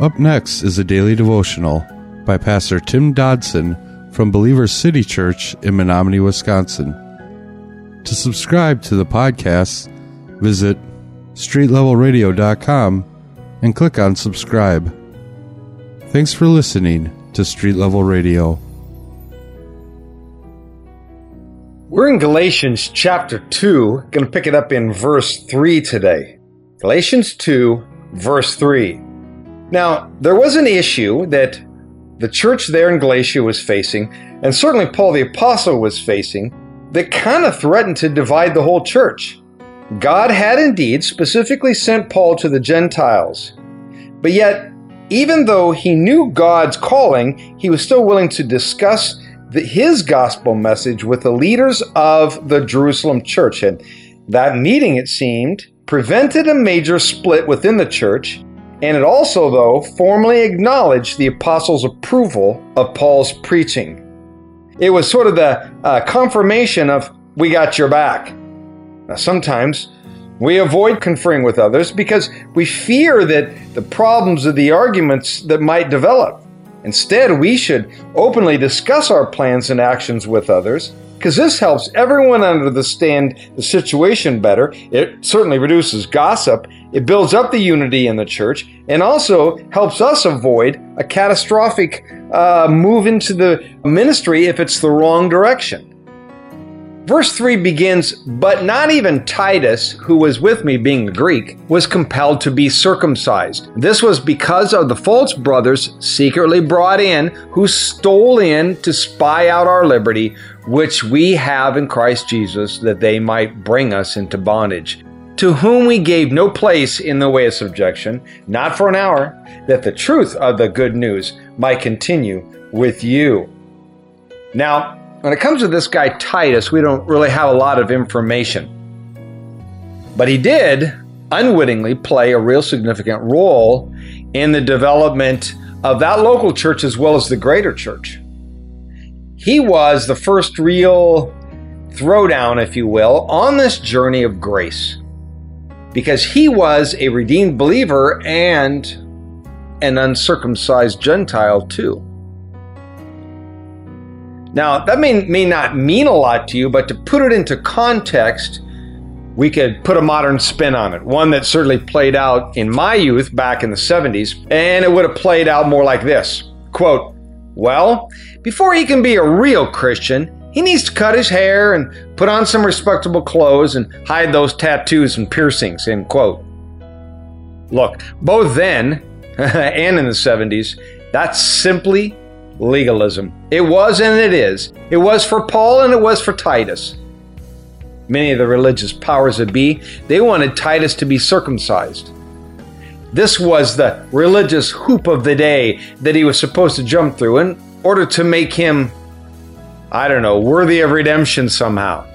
Up next is a daily devotional by Pastor Tim Dodson from Believers City Church in Menomonie, Wisconsin. To subscribe to the podcast, visit streetlevelradio.com and click on subscribe. Thanks for listening to Street Level Radio. We're in Galatians chapter 2, going to pick it up in verse 3 today. Galatians 2, verse 3. Now, there was an issue that the church there in Galatia was facing, and certainly Paul the Apostle was facing, that kind of threatened to divide the whole church. God had indeed specifically sent Paul to the Gentiles, but yet, even though he knew God's calling, he was still willing to discuss the, his gospel message with the leaders of the Jerusalem church. And that meeting, it seemed, prevented a major split within the church and it also, though, formally acknowledged the apostles' approval of Paul's preaching. It was sort of the uh, confirmation of, we got your back. Now, sometimes we avoid conferring with others because we fear that the problems of the arguments that might develop. Instead, we should openly discuss our plans and actions with others because this helps everyone understand the situation better. It certainly reduces gossip, it builds up the unity in the church, and also helps us avoid a catastrophic uh, move into the ministry if it's the wrong direction. Verse 3 begins, But not even Titus, who was with me, being a Greek, was compelled to be circumcised. This was because of the false brothers secretly brought in, who stole in to spy out our liberty, which we have in Christ Jesus, that they might bring us into bondage. To whom we gave no place in the way of subjection, not for an hour, that the truth of the good news might continue with you. Now, when it comes to this guy Titus, we don't really have a lot of information. But he did unwittingly play a real significant role in the development of that local church as well as the greater church. He was the first real throwdown, if you will, on this journey of grace. Because he was a redeemed believer and an uncircumcised Gentile, too. Now, that may, may not mean a lot to you, but to put it into context, we could put a modern spin on it. One that certainly played out in my youth back in the 70s, and it would have played out more like this quote, Well, before he can be a real Christian, he needs to cut his hair and put on some respectable clothes and hide those tattoos and piercings, end quote. Look, both then and in the 70s, that's simply legalism. It was and it is. It was for Paul and it was for Titus. Many of the religious powers that be, they wanted Titus to be circumcised. This was the religious hoop of the day that he was supposed to jump through in order to make him, I don't know, worthy of redemption somehow.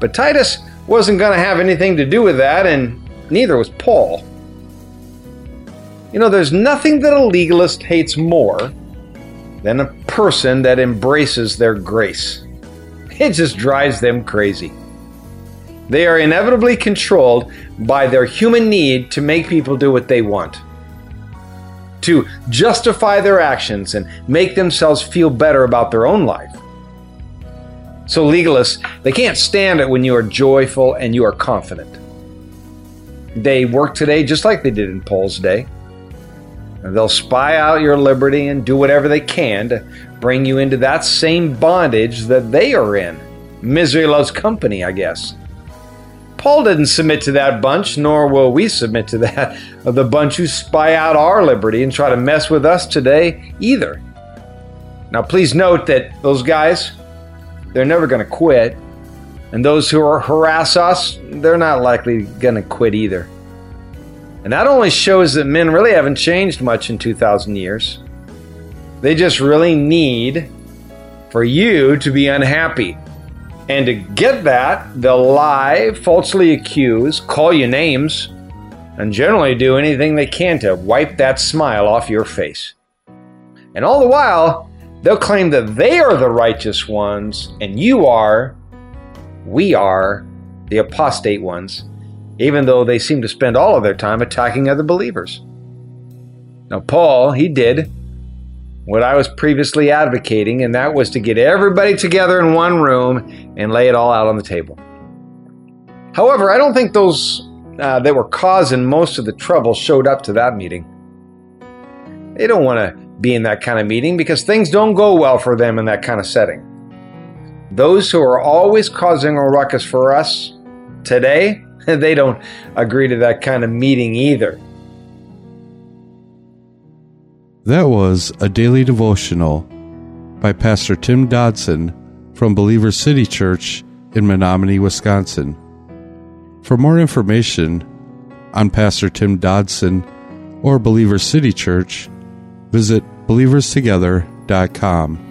But Titus wasn't going to have anything to do with that, and neither was Paul. You know, there's nothing that a legalist hates more than a person that embraces their grace. It just drives them crazy. They are inevitably controlled by their human need to make people do what they want, to justify their actions and make themselves feel better about their own life. So, legalists, they can't stand it when you are joyful and you are confident. They work today just like they did in Paul's day. They'll spy out your liberty and do whatever they can to bring you into that same bondage that they are in. Misery loves company, I guess. Paul didn't submit to that bunch, nor will we submit to that of the bunch who spy out our liberty and try to mess with us today either. Now, please note that those guys, they're never going to quit. And those who harass us, they're not likely going to quit either. And that only shows that men really haven't changed much in 2,000 years. They just really need for you to be unhappy. And to get that, they'll lie, falsely accuse, call you names, and generally do anything they can to wipe that smile off your face. And all the while, they'll claim that they are the righteous ones, and you are, we are, the apostate ones even though they seem to spend all of their time attacking other believers. Now, Paul, he did what I was previously advocating, and that was to get everybody together in one room and lay it all out on the table. However, I don't think those uh, that were causing most of the trouble showed up to that meeting. They don't want to be in that kind of meeting because things don't go well for them in that kind of setting. Those who are always causing a ruckus for us today, they don't agree to that kind of meeting either. That was a daily devotional by Pastor Tim Dodson from Believers City Church in Menomonie, Wisconsin. For more information on Pastor Tim Dodson or Believers City Church, visit believerstogether.com.